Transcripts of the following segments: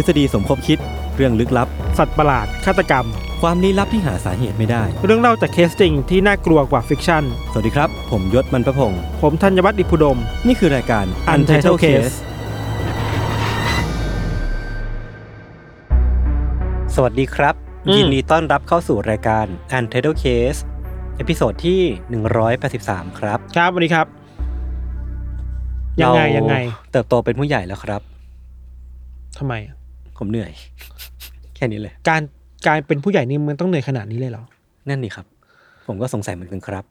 ทฤษฎีสมคบคิด เรื่องลึกลับ สัตว์ประหลาด ฆาตกรรม ความลี้ลับที่หาสาเหตุไม่ได้ เรื่องเล่าจากเคสจริงที่น่ากลัวกว่า fiction สวัสดีครับ ผมยชญ์ บรรพพงศ์ผมธัญวัฒน์อิพภูดม นี่คือรายการ Untitled Case สวัสดีครับ อืม ยินดีต้อนรับเข้าสู่รายการ Untitled Case episode ที่ 183 ครับครับวันนี้ครับ ยังไงเรายังไงเติบโตเป็นผู้ใหญ่แล้วครับ ทำไม ผมเหนื่อย แค่นี้เลย การการเป็นผู้ใหญ่นี่มันต้องเหนื่อยขนาดนี้เลยเหรอ นั่นนี่ครับ ผมก็สงสัยเหมือนกันครับ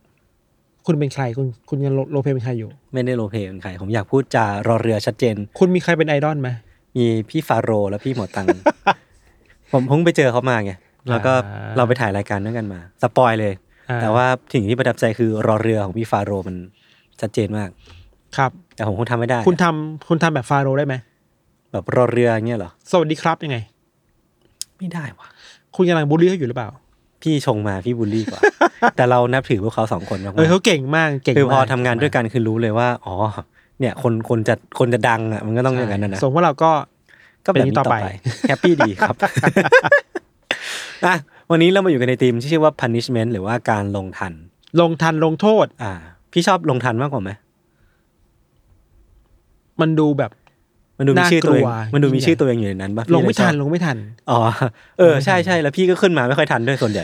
คุณเป็นใครคุณคุณยัง role role play เป็นใครอยู่ ไม่ได้ role play เป็นใคร ผมอยากพูดจารอเรือชัดเจน คุณมีใครเป็นไอดอลไหมมีพี่ฟาโรห์และพี่หมอตัง ผมเพิ่งไปเจอเขามาไงแล้วก็อ่าเราไปถ่ายรายการด้วยกันมาสปอยเลยอ่าแต่ว่าสิ่งที่ประทับใจคือรอเรือของพี่ฟาโรห์มันชัดเจนมาก ครับ แต่ผมคงทำไม่ได้ คุณทำคุณทำแบบฟาโรห์ได้ไหม แบบรอเรืออย่างเงี้ยเหรอ สวัสดีครับยังไง ไม่ได้ว่ะ คุณกำลังบูลลี่เขาอยู่หรือเปล่า พี่ชงมาพี่บูลลี่กว่า แต่เรานับถือพวกเขาสองคนมากเออเขาเก่งมากเก่งๆคือพอมกทำงานด้วยกันคือรู้เลยว่า อ๋อ เนี่ย คนคนจะคนจะดังอะมันก็ต้องอย่างนั้นนะนะสมว่าเราก็ก็แบบนี้ต่อไปแฮปปี้ดีครับอะวันนี้เรามาอยู่กันในทีมที่ชื่อว่า punishment หรือว่าการลงทัน ลงทันลงโทษ อ่า พี่ชอบลงทันมากกว่าไหมมันดูแบบ มันดูมีชื่อตัวเองน่ากลัวมันดูมียิ่งใหญ่ชื่อตัวเองอยู่ในนั้นปะพี่ลงไม่เลยชอบทันลงไม่ทัน อ๋อ เออใช่ใช่แล้วพี่ก็ขึ้นมาไม่ค่อยทันด้วยส่วนใหญ่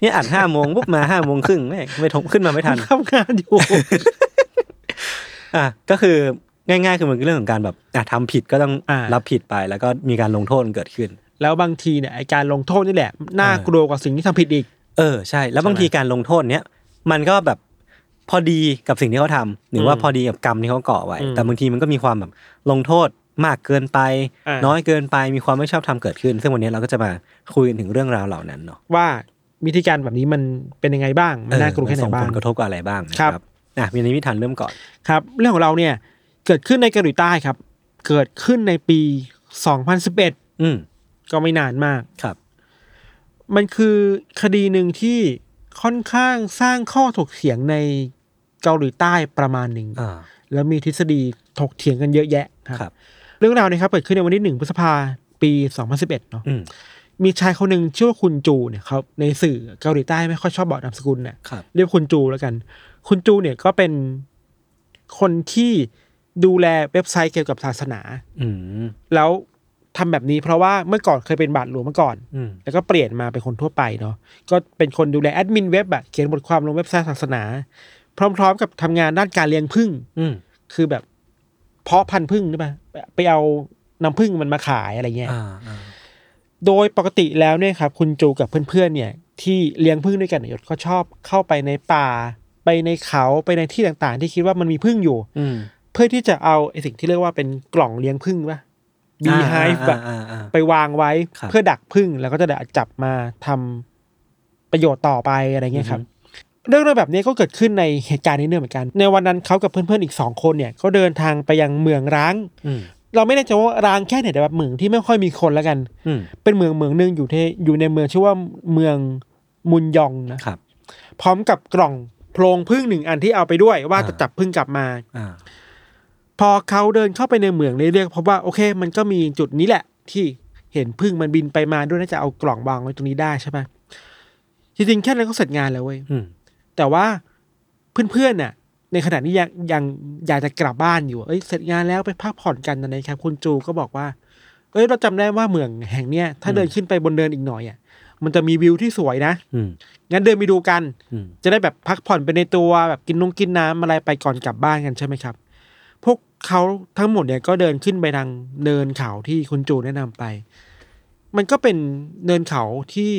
เนี่ยอัดห้าโมงปุ๊บมาห้าโมงครึ่งไม่ไม่ทงขึ้นมาไม่ทันทำงานอยู่ อะก็คือง่ายๆ คือมันคือเรื่องของการแบบอะทำผิดก็ต้องอ่ารัรับผิดไป แล้วก็มีการลงโทษเกิดขึ้น แล้วบางทีเนี่ยไอการลงโทษนี่แหละน่ากลัวกว่าสิ่งที่ทำผิดอีก เออใช่ แล้วบางทีการลงโทษเนี้ยมันก็แบบ พอดีกับสิ่งที่เขาทำหรือว่าอืมพอดีกับกรรมที่เขาก่อไว้อืมแต่บางทีมันก็มีความแบบลงโทษมากเกินไปอ่าน้อยเกินไปมีความไม่ชอบธรรมเกิดขึ้น ซึ่งวันนี้เราก็จะมาคุยกันถึงเรื่องราวเหล่านั้นเนาะว่าวิธีการแบบนี้มันเป็นยังไงบ้างมันน่ากลัวแค่ไหนส่งบ้าผงลกระทบกับอะไรบ้างนะครับอะมีนิมิทันเริ่มก่อนครับ เรื่องของเราเนี่ยเกิดขึ้นในเกาหลีใต้ครับ เกิดขึ้นในปี 2011 อืมก็ไม่นานมากครับ มันคือคดีหนึ่งที่ค่อนข้างสร้างข้อถกเถียงใน เกาหลีใต้ประมาณหนึ่งอ่าแล้วมีทฤษฎีถกเถียงกันเยอะแยะคครัรับ เรื่องราวเนะครับเกิดขึ้นในวันที่หนึ่งพฤษภาปี2011เนาะอืมมีชายคนหนึ่งชื่อว่าคุณจูเนี่ยเขาในสื่อเกาหลีใต้ไม่ค่อยชอบบอกนามสกุลเนี่ยครับเรียกคุณจูแล้วกัน คุณจูเนี่ยก็เป็นคนที่ดูแลเว็บไซต์เกี่ยวกับศาสนาอืมแล้วทำแบบนี้เพราะว่าเมื่อก่อนเคยเป็นบาทหลวงมาก่อนอืมแล้วก็เปลี่ยนมาเป็นคนทั่วไปเนาะก็เป็นคนดูแลแอดมินเว็บอะเขียนบทความลงเว็บไซต์ศาสนา พร้อมๆกับทำงานด้านการเลี้ยงผึ้งอืมคือแบบ เพาะพันธุ์ผึ้งใช่ปะไปเอาน้ำผึ้งมันมาขายอะไรเงี้ยอ่าอ่าโดยปกติแล้วเนี่ยครับ คุณจูกับเพื่อนๆเนี่ย ที่เลี้ยงผึ้งด้วยกันเนี่ยก็ชอบเข้าไปในป่า ไปในเขาไปในที่ต่างๆ ที่คิดว่ามันมีผึ้งอยู่อืมเพื่อที่จะเอาไอสิ่งที่เรียกว่าเป็นกล่องเลี้ยงผึ้งปะบีไฮฟ์แบบอ่าอ่าอ่าไปวางไว้ครับเพื่อดักผึ้งแล้วก็จะได้จับมาทำประโยชน์ต่อไปอะไรเงี้ยครับ เรื่องราวแบบนี้ก็เกิดขึ้นในเหตุการณ์นี้เนี่ยเหมือนกัน ในวันนั้นเขากับเพื่อนๆอีกสองคนเนี่ยก็เดินทางไปยังเมืองร้างอืมเราไม่แน่ใจว่าร้างแค่ไหนแต่แบบเมืองที่ไม่ค่อยมีคนแล้วกันอืมเป็นเมืองเมืองหนึ่งอยู่ที่อยู่ในเมืองชื่อว่าเมืองมุนยองนะครับ พร้อมกับกล่องโพรงพึ่งหนึ่งอันที่เอาไปด้วยว่าอ่าจะจับพึ่งกลับมาอ่าพอเขาเดินเข้าไปในเมืองเรื่อยๆพบว่าโอเค มันก็มีจุดนี้แหละ ที่เห็นพึ่งมันบินไปมาด้วยน่าจะเอากล่องวางไว้ตรงนี้ได้ใช่ปะจริงๆแค่นั้นก็เสร็จงานแล้วเว้ยอืม แต่ว่าเพื่อนๆน่ะในขณะนี้ยังยังอยากจะกลับบ้านอยู่เอ้ยเสร็จงานแล้วไปพักผ่อนกันนะครับ คุณจูก็บอกว่า เอ้ยเราจำได้ว่าเมืองแห่งเนี้ยถ้าเดินขึ้นไปบนเดินอีกหน่อยอะมันจะมีวิวที่สวยนะอืมงั้นเดินไปดูกันอืมจะได้แบบพักผ่อนไปในตัวแบบกินนงกินน้ำอะไรไปก่อนกลับบ้านกันใช่ไหมครับ พวกเขาทั้งหมดเนี่ยก็เดินขึ้นไปทางเนินเขาที่คุณจูแนะนำไป มันก็เป็นเนินเขาที่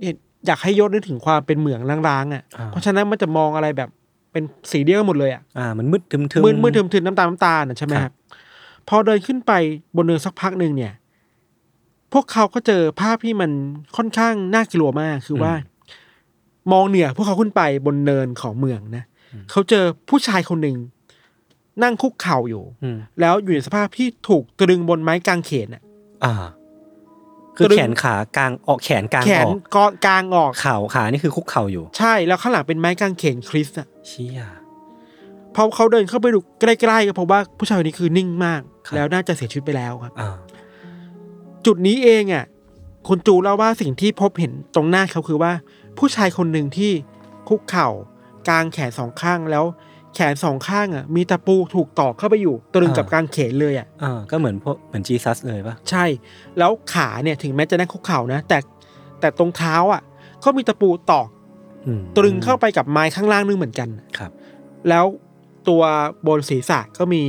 เนี่ย อยากให้ยศนึกถึงความเป็นเหมืองร้างๆอะอ่าเพราะฉะนั้นมันจะมองอะไรแบบเป็นสีเดียวกันหมดเลยอะอ่ามันมืดทึมทึมมืดมืดทึมทึมน้ำตาลน้ำตาลน่ะใช่ไหมคครัรับบพอเดินขึ้นไปบนเนินสักพักหนึ่งเนี่ย พวกเขาก็เจอภาพที่มันค่อนข้างน่ากลัวมากคือว่า มองเหนือพวกเขาขึ้นไปบนเนินของเมืองนะเขาเจอผู้ชายคนหนึ่งนั่งคุกเข่าอยู่อืมแล้วอยู่ในสภาพที่ถูกตรึงบนไม้กางเขนน่ะอ่า คือตรึงแขนขากลางออกแขนกลางแขอนอกกอกลางออกเข่าขานี่คือคุกเข่าอยู่ ใช่แล้วข้างหลังเป็นไม้กางเขนคริสต์อะเชี่ยพอเขาเดินเข้าไปดูใกล้ๆก็พบว่าผู้ชายคนนี้คือนิ่งมากครับแล้วน่าจะเสียชีวิตไปแล้วครับอ่าจุดนี้เองอะคุณจูเล่าว่าสิ่งที่พบเห็นตรงหน้าเขาคือว่า ผู้ชายคนหนึ่งที่คุกเข่ากางแขนสองข้างแล้ว แขนสองข้างอะมีตะปูถูกตอกเข้าไปอยู่ตรึงกับกางเขนเลยอะอ่าก็เหมือนพวกเหมือน Jesus เลยปะใช่ แล้วขาเนี่ยถึงแม้จะนั่งคุกเข่านะ แต่แต่ตรงเท้าอะก็มีตะปูตอกอืมตรึงเข้าไปกับไม้ข้างล่างนึงเหมือนกันครับ แล้วตัวบนศีรษะก็มี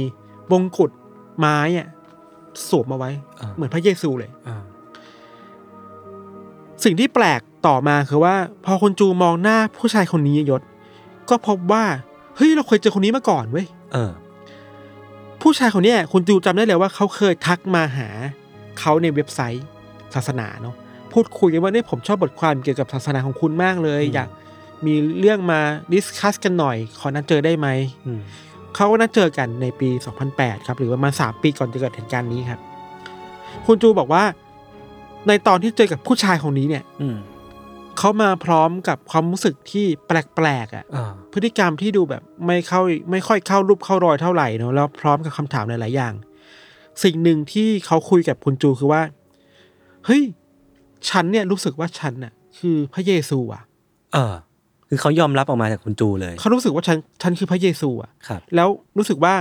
มงกุฎไม้อะสวมเอาไว้อ่าเหมือนพระเยซูเลยอ่าสิ่งที่แปลกต่อมาคือว่า พอคุณจูมองหน้าผู้ชายคนนี้ยศ ก็พบว่า เฮ้ยเราเคยเจอคนนี้มาก่อนเว้ยเออ ผู้ชายคนเนี้ยคุณจูจำได้เลยว่าเขาเคยทักมาหาเขาในเว็บไซต์ศาสนาเนาะพูดคุยกันว่าเนี่ยผมชอบบทความเกี่ยวกับศาสนาของคุณมากเลยอืมอยากมีเรื่องมาดิสคัสกันหน่อย ขอนัดเจอได้ไหมอืมเขาก็นัดเจอกันในปี 2008 ครับ หรือประมาณ3ปีก่อนจะเกิดเหตุการณ์นี้ครับ คุณจูบอกว่า ในตอนที่เจอกับผู้ชายคนนี้เนี่ย อืม เขามาพร้อมกับความรู้สึกที่แปลกๆอะอ่าพฤติกรรมที่ดูแบบไม่เข้าไม่ค่อยเข้ารูปเข้ารอยเท่าไหร่เนอะแล้วพร้อมกับคำถามหลายๆอย่าง สิ่งหนึ่งที่เขาคุยกับคุณจูคือว่า เฮ้ย ฉันเนี่ยรู้สึกว่าฉันน่ะ คือพระเยซูอะ เออ คือเขายอมรับออกมาจากคุณจูเลย เขารู้สึกว่าฉันฉันคือพระเยซูอะครับแล้วรู้สึกว่า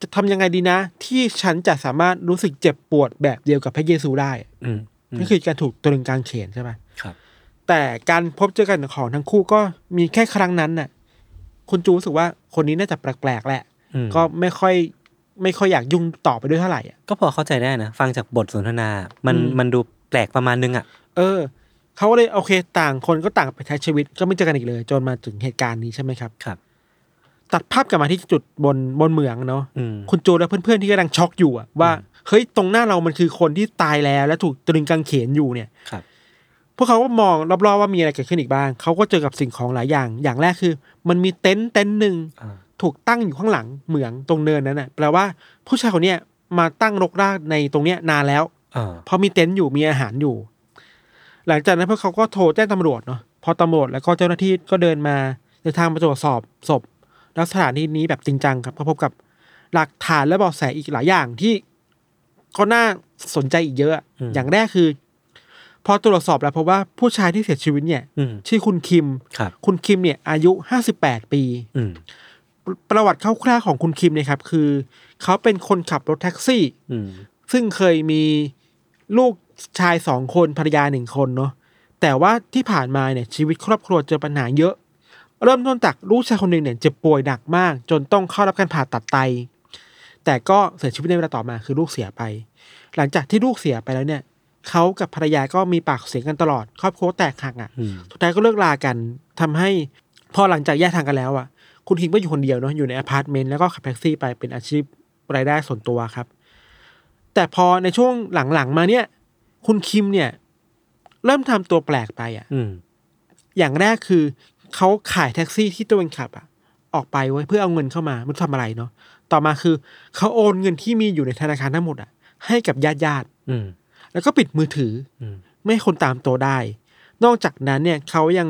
จะทำยังไงดีนะ ที่ฉันจะสามารถรู้สึกเจ็บปวดแบบเดียวกับพระเยซูได้ อืมมก็คือการถูกตรึงกางเขนใช่ไหมครับ แต่การพบเจอกันของทั้งคู่ก็มีแค่ครั้งนั้นน่ะ คุณจูรู้สึกว่าคนนี้น่าจะแปลกๆแหละอืมก็ไม่ค่อยไม่ค่อยอยากยุ่งต่อไปด้วยเท่าไหร่อะก็พอเข้าใจได้นะ ฟังจากบทสนทนา มันอืมมันดูแปลกประมาณนึงอะ เออ เขาก็เลยโอเค ต่างคนก็ต่างไปใช้ชีวิตก็ไม่เจอกันอีกเลย จนมาถึงเหตุการณ์นี้ใช่ไหมครับ ครับ ตัดภาพกลับมาที่จุดบนบนเมืองเนาะอืมคุณโจและเพื่อนๆที่กำลังช็อกอยู่อะว่าเฮ้ยตรงหน้าเรามันคือคนที่ตายแล้ว และถูกตรึงกางเขนอยู่เนี่ยครับพ วกเขาก็มองรอบๆว่ามีอะไรเกิดขึ้นอีกบ้าง เขาก็เจอกับสิ่งของหลายอย่าง อย่างแรกคือ มันมีเต็นท์เต็นท์หนึ่งอ่าถูกตั้งอยู่ข้างหลังเหมืองตรงเนินนั้นน่ะ แปลว่าผู้ชายคนเนี้ยมาตั้งรกรากในตรงเนี้ยนานแล้วอ่าเพราะมีเต็นท์อยู่มีอาหารอยู่ หลังจากนั้นพวกเขาก็โทรแจ้งตำรวจเนาะ พอตำรวจแล้วก็เจ้าหน้าที่ก็เดินมาเดินทางมาตรวจสอบศพแล้วสถานที่นี้แบบจริงจังครับก็พบกับหลักฐานและเบาะแสอีกหลายอย่างที่ก็น่าสนใจอีกเยอะอะอย่างแรกคือ พอตรวจสอบแล้วพบว่าผู้ชายที่เสียชีวิตเนี่ยอืมชื่อคุณคิมครับคุณคิมเนี่ย อายุห้าสิบแปดปีอืมประวัติคร่าวๆของคุณคิมเนี่ยครับ คือ เขาเป็นคนขับรถแท็กซี่อืมซึ่งเคยมีลูกชายสองคนภรรยาหนึ่งคนเนาะแต่ว่าที่ผ่านมาเนี่ย ชีวิตครอบครัวเจอปัญหาเยอะ เริ่มต้นจากลูกชายคนหนึ่งเนี่ยเจ็บป่วยหนักมาก จนต้องเข้ารับการผ่าตัดไต แต่ก็เสียชีวิตในเวลาต่อมาคือลูกเสียไป หลังจากที่ลูกเสียไปแล้วเนี่ย เขากับภรรยาก็มีปากเสียงกันตลอด ครอบครัวแตกหักอะอืมสุดท้ายก็เลิกลากันทำให้พอหลังจากแยกทางกันแล้วอะ คุณคิมก็อยู่คนเดียวเนาะอยู่ในอพาร์ตเมนต์แล้วก็ขับแท็กซี่ไปเป็นอาชีพรายได้ส่วนตัวครับ แต่พอในช่วงหลังๆมาเนี่ย คุณคิมเนี่ย เริ่มทำตัวแปลกไปอะอืมอย่างแรกคือเขาขายแท็กซี่ที่ตัวเองขับอะ ออกไปไว้เพื่อเอาเงินเข้ามาไม่รู้ทำอะไรเนาะต่อมาคือเขาโอนเงินที่มีอยู่ในธนาคารทั้งหมดอะ ให้กับญาติญาติๆอืม แล้วก็ปิดมือถืออมไม่ให้คนตามตัวได้ นอกจากนั้นเนี่ยเขายัง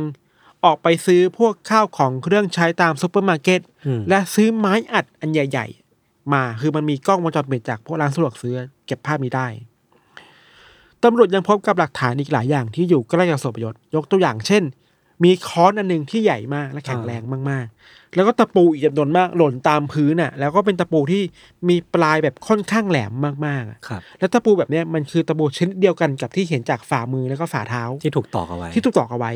ออกไปซื้อพวกข้าวของเครื่องใช้ตามซูเปอร์มาร์เก็ตอืมและซื้อไม้อัดอันใหญ่ ๆ มาคือมันมีกล้องวงจรปิดจากพวกร้านสะดวกซื้อเก็บภาพนี้ได้ตำรวจยังพบกับหลักฐานอีกหลายอย่างที่อยู่ใกล้กับศพยศยกตัวอย่างเช่น มีค้อนอันหนึ่งที่ใหญ่มากและแข็งแรงมากๆ แล้วก็ตะปูอีกจำนวนมากหล่นตามพื้นอะ แล้วก็เป็นตะปูที่มีปลายแบบค่อนข้างแหลมมากๆอะครับแล้วตะปูแบบเนี้ยมันคือตะปูชนิดเดียวกันกับที่เห็นจากฝ่ามือแล้วก็ฝ่าเท้าที่ถูกตอกเอาไว้ ที่ถูกตอกเอาไว้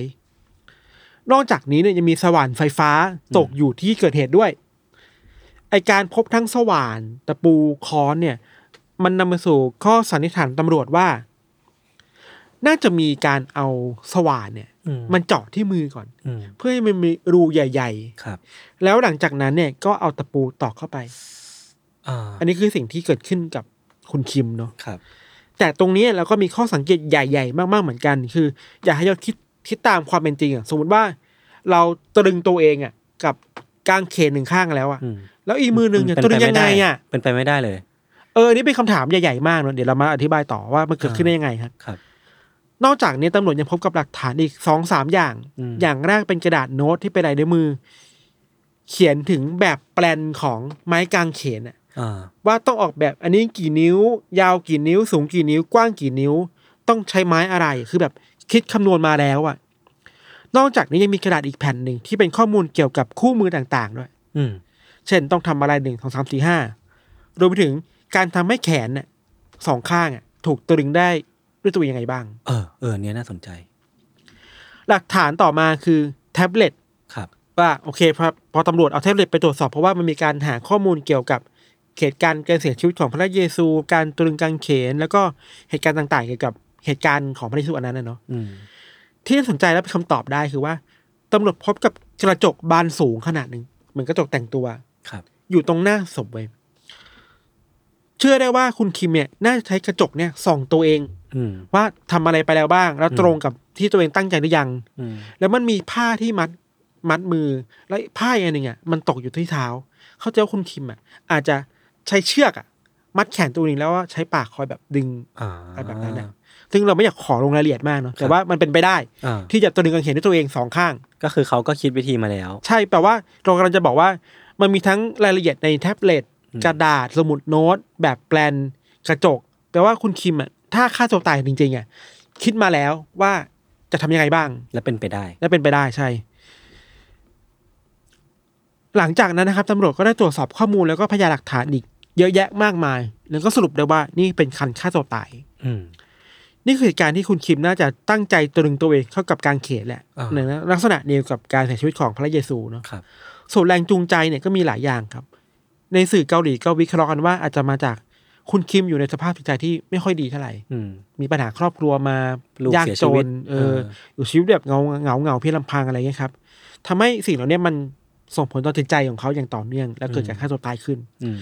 นอกจากนี้เนี่ยยังมีสว่านไฟฟ้าตกอยู่ที่เกิดเหตุด้วย ไอการพบทั้งสว่าน ตะปูค้อนเนี่ย มันนำมาสู่ข้อสันนิษฐานตำรวจว่า น่าจะมีการเอาสว่านเนี่ยอื มมันเจาะที่มือก่อนอืมเพื่อให้มันมีรูใหญ่ครับๆแล้วหลังจากนั้นเนี่ยก็เอาตะปูตอกเข้าไปอ่าอันนี้คือสิ่งที่เกิดขึ้นกับคุณคิมเนาะครับ แต่ตรงนี้เราก็มีข้อสังเกตใหญ่ ๆ มากๆเหมือนกัน คือ อยากให้เราคิดคิดตามความเป็นจริงอะสมมติว่า เราตรึงตัวเองอะ กับกางเขนหนึ่งข้างแล้วอะอืมแล้วอีกมือหนึ่งเนี่ยเป็ตรึงปยังไงม่ด้อะเป็นไปไม่ได้เลย เออนี่เป็นคำถามใหญ่ๆมากเนอะเดี๋ยวเรามาอธิบายต่อว่ามันเกิดขึ้นได้ยังไงครับครับ นอกจากนี้ตำรวจยังพบกับหลักฐานอีกสองสามอย่างอืมอย่างแรกเป็นกระดาษโน้ตที่เป็นลายนิ้วมือ เขียนถึงแบบแปลนของไม้กางเขนอะอ่าว่าต้องออกแบบอันนี้กี่นิ้ว ยาวกี่นิ้ว สูงกี่นิ้ว กว้างกี่นิ้ว ต้องใช้ไม้อะไรคือแบบคิดคำนวณมาแล้วอะนอกจากนี้ยังมีกระดาษอีกแผ่นหนึ่งที่เป็นข้อมูลเกี่ยวกับคู่มือต่างๆด้วยอืมเช่นต้องทำอะไรหนึ่งสองสามสี่ห้ารวมไปถึงการทำให้แขนน่ะสองข้างอะถูกตรึงได้ ด้วยตัวเองยังไงบ้าง เออเออเนี้ยน่าสนใจ หลักฐานต่อมาคือแท็บเล็ตครับว่าโอเคพอพอตำรวจเอาแท็บเล็ตไปตรวจสอบเพราะว่ามันมีการหาข้อมูลเกี่ยวกับเหตุการณ์การเสียชีวิตของพระเยซู การตรึงกางเขน แล้วก็เหตุการณ์ต่างๆ เกี่ยวกับเหตุการณ์ของพระเยซูอันนั้นนะเนาะอืมที่น่าสนใจและเป็นคำตอบได้คือว่าตำรวจพบกับกระจกบานสูงขนาดหนึ่งเหมือนกระจกแต่งตัวครับ อยู่ตรงหน้าศพไว้ยเชื่อได้ว่าคุณคิมเนี่ยน่าจะใช้กระจกเนี่ยส่องตัวเองอืม ว่าทำอะไรไปแล้วบ้าง แล้วตรงกับที่ตัวเองตั้งใจหรือยังอืมแล้วมันมีผ้าที่มัดมัดมือ แล้วผ้าอีกอันหนึ่งอะมันตกอยู่ที่เท้า เข้าใจว่าคุณคิมอะ อาจจะใช้เชือกอะ มัดแขนตัวเองแล้วว่าใช้ปากคอยแบบดึงอ่าอะไรแบบนั้นนะซึ่งเราไม่อยากขอลงรายละเอียดมากเนาะแต่ว่ามันเป็นไปได้อ่าที่จะตรึงกางเขนด้วยตัวเองสองข้าง ก็คือเขาก็คิดวิธีมาแล้ว ใช่แปลว่าเรากำลังจะบอกว่า มันมีทั้งรายละเอียดในแท็บเล็ตอืมกระดาษสมุดโน้ต แบบแปลนกระจกแปลว่าคุณคิมอะ ถ้าฆ่าตัวตายจริงๆอะคิดมาแล้วว่าจะทำยังไงบ้าง และเป็นไปได้ และเป็นไปได้ใช่ หลังจากนั้นนะครับตำรวจก็ได้ตรวจสอบข้อมูลแล้วก็พยานหลักฐานอีก เยอะแยะมากมาย แล้วก็สรุปได้ว่านี่เป็นคันฆ่าตัวตาย อืมนี่คือเหตุการณ์ที่คุณคิมน่าจะตั้งใจตรึงตัวเองเข้ากับการเขนแหละอ่าในลักษณะเดียวกับการเสียชีวิตของพระเยซูเนาะครับส่วนแรงจูงใจเนี่ยก็มีหลายอย่างครับ ในสื่อเกาหลีก็วิเคราะห์กันว่าอาจจะมาจาก คุณคิมอยู่ในสภาพจิตใจที่ไม่ค่อยดีเท่าไหร่อืมมีปัญหาครอบครัวมาลูกยากเสียจชีวิตนเอเออออยู่ชีวิตแบบเงาเงาเงาเพียงลำพังอะไรเงี้ยครับทำให้สิ่งเหล่านี้มันส่งผลต่อจิตใจของเขาอย่างต่อเนื่อง แล้วเกิดการฆ่าตัวตายขึ้นอืม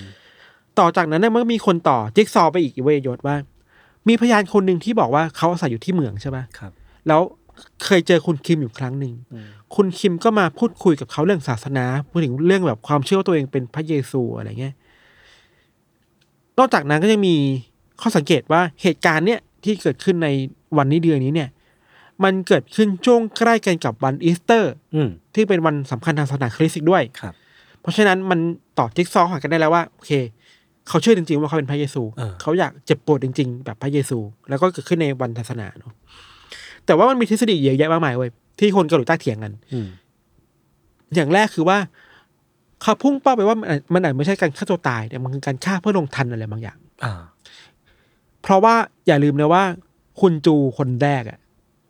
ต่อจากนั้นเนี่ยมันก็มีคนต่อจิ๊กซอว์ไปอีกเวยยศว่า มีพยานคนหนึ่งที่บอกว่าเขาอาศัยอยู่ที่เหมืองใช่ไหมครับ แล้วเคยเจอคุณคิมอยู่ครั้งหนึ่งอืมคุณคิมก็มาพูดคุยกับเขาเรื่องศาสนาพูดถึงเรื่องแบบความเชื่อว่าตัวเองเป็นพระเยซูอะไรเงี้ย นอกจากนั้นก็ยังมีข้อสังเกตว่าเหตุการณ์เนี้ยที่เกิดขึ้นในวันนี้เดือนนี้เนี่ย มันเกิดขึ้นช่วงใกล้กันกับวันอีสเตอร์อืมที่เป็นวันสำคัญทางศาสนาคริสต์อีกด้วยครับ เพราะฉะนั้นมันต่อจิ๊กซอว์หากันได้แล้วว่าโอเค เขาเชื่อจริงๆ ว่าเขาเป็นพระเยซูเออเขาอยากเจ็บปวดจริง ๆ แบบพระเยซู แล้วก็เกิดขึ้นในวันศาสนาเนาะแต่ว่ามันมีทฤษฎีเยอะแยะมากมายเว้ยที่คนเกาหลีใต้เถียงกันอืมอย่างแรกคือว่า เขาพุ่งเป้าไปว่ามันอาจมันอาจไม่ใช่การฆ่าตัวตายแต่มันคือการฆ่าเพื่อลงทัณฑ์อะไรบางอย่าง อ่า เพราะว่าอย่าลืมนะว่า คุณจูคนแรกอะ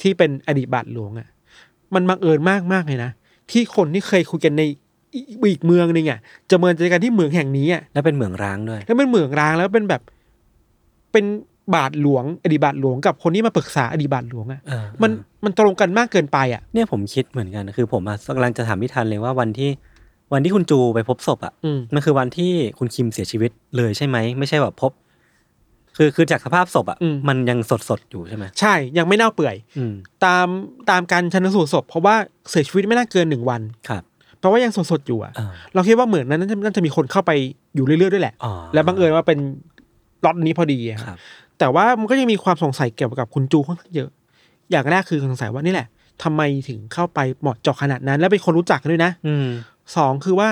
ที่เป็นอดีตบาทหลวงอะมันบังเอิญมากมากๆเลยนะที่คนที่เคยคุยกันในอีอีกเมืองหนึงอะจะเมินเจอกันที่เมืองแห่งนี้อะแล้วเป็นเหมืองร้างด้วย แล้วเป็นเมืองร้างแล้วเป็นแบบ เป็นบาทหลวง อดีตบาทหลวงกับคนที่มาปรึกษาอดีตบาทหลวงอะเออมันมันตรงกันมากเกินไปอะ เนี่ยผมคิดเหมือนกัน คือผมอะกำลังจะถามพี่ทันเลยว่าวันที่ วันที่คุณจูไปพบศพอะอืม มันคือวันที่คุณคิมเสียชีวิตเลยใช่ไหมไม่ใช่แบบพบ คือคือจากสภาพศพอะอืม มันยังสดสดๆอยู่ใช่ไหมใช่ยังไม่เน่าเปื่อย อืมตามตามการชันสูตรศพเพราะว่าเสียชีวิตไม่น่าเกินหนึ่งวัน ครับเพราะว่ายังสดๆอยู่อะอ่าเราคิดว่าเหมือนนั้นน่าจะน่าจะมีคนเข้าไปอยู่เรื่อยๆด้วยแหละ อ๋อและบังเอิญว่าเป็นล็อตนี้พอดีอะครับ แต่ว่ามันก็ยังมีความสงสัยเกี่ยวกับคุณจูค่อนข้างเยอะ อย่างแรกคือสงสัยว่านี่แหละทำไมถึงเข้าไปเหมาะเจาะขนาดนั้น และเป็นคนรู้จักกันด้วยนะ อืม สองคือว่า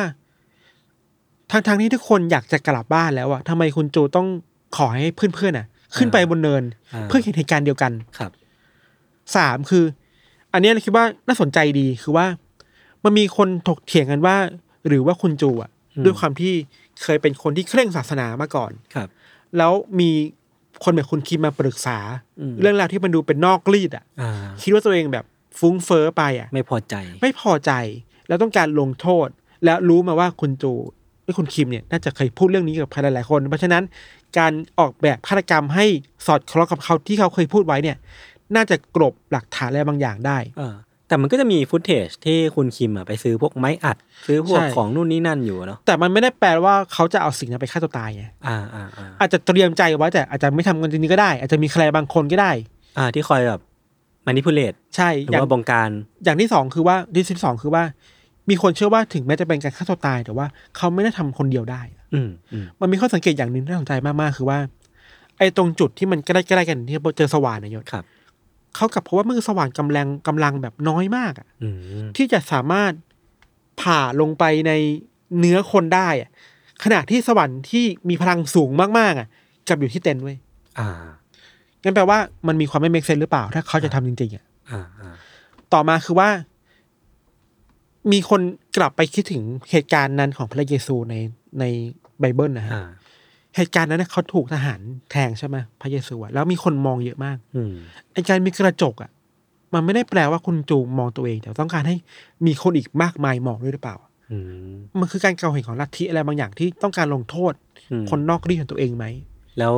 ทางทางที่ทุกคนอยากจะกลับบ้านแล้วอะทำไมคุณจูต้องขอให้เพื่อนๆอะขึ้นไปบนเนินอ่าเพื่อเห็นเหตุการณ์เดียวกันครับสามคือ อันเนี้ยเราคิดว่าน่าสนใจดีคือว่า มันมีคนถกเถียงกันว่า หรือว่าคุณจูอะด้วยความที่เคยเป็นคนที่เคร่งศาสนามาก่อนครับ แล้วมีคนแบบคุณคิมมาปรึกษาอืมเรื่องราวที่มันดูเป็นนอกรีดอะอ่าคิดว่าตัวเองแบบฟุ้งเฟ้อไปอะ ไม่พอใจ ไม่พอใจ แล้วต้องการลงโทษ แล้วรู้มาว่าคุณจูไอ้คุณคิมเนี่ยน่าจะเคยพูดเรื่องนี้กับใครหลายๆคน เพราะฉะนั้นการออกแบบฆาตกรรมให้สอดคล้องกับเขาที่เขาเคยพูดไว้เนี่ย น่าจะกลบหลักฐานอะไรบางอย่างได้เออแต่มันก็จะมี footage ที่คุณคิมอะไปซื้อพวกไม้อัด ซื้อพวกใช่ของนู่นนี่นั่นอยู่เนาะแต่มันไม่ได้แปลว่าเขาจะเอาสิ่งนั้นไปฆ่าตัวตายไงอ่าอ่าอ่าอาจจะเตรียมใจไว้แต่อาจจะไม่ทำกันจริงๆก็ได้ อาจจะมีใครบางคนก็ได้ อ่า ที่คอยแบบมานิพุเลตใช่หรือย่างอว่าบงการ อย่างที่สองคือว่าที่สองคือว่า มีคนเชื่อว่าถึงแม้จะเป็นการฆ่าตัวตาย แต่ว่าเขาไม่ได้ทำคนเดียวได้ อืมอืมมันมีข้อสังเกตอย่างหนึ่งที่น่าสนใจมากๆคือว่า ไอ้ตรงจุดที่มันใกล้ๆกันที่เจอสว่านนายศครับเขากลับเพราะว่ามือสว่านกำลังกำลังแบบน้อยมากอะอืมที่จะสามารถผ่าลงไปในเนื้อคนได้อะขณะที่สวรรค์ที่มีพลังสูงมากๆอะกลับอยู่ที่เต็นท์เว้ยอ่างั้นแปลว่ามันมีความไม่ make sense หรือเปล่า ถ้าเขาจะทำจริงๆอะอ่าอ่าต่อมาคือว่า มีคนกลับไปคิดถึงเหตุการณ์นั้นของพระเยซูในในไบเบิลนะฮะอ่าเหตุการณ์นั้นเนี่ยเขาถูกทหารแทงใช่ไหมพระเยซูอะแล้วมีคนมองเยอะมากอืมไอ้การมีกระจกอะมันไม่ได้แปลว่าคุณจูมองตัวเอง แต่ต้องการให้มีคนอีกมากมายมองด้วยหรือเปล่าอืมมันคือการเกาเห็นของลัทธิอะไรบางอย่างที่ต้องการลงโทษอืมคนนอกรีตของตัวเองไหม แล้ว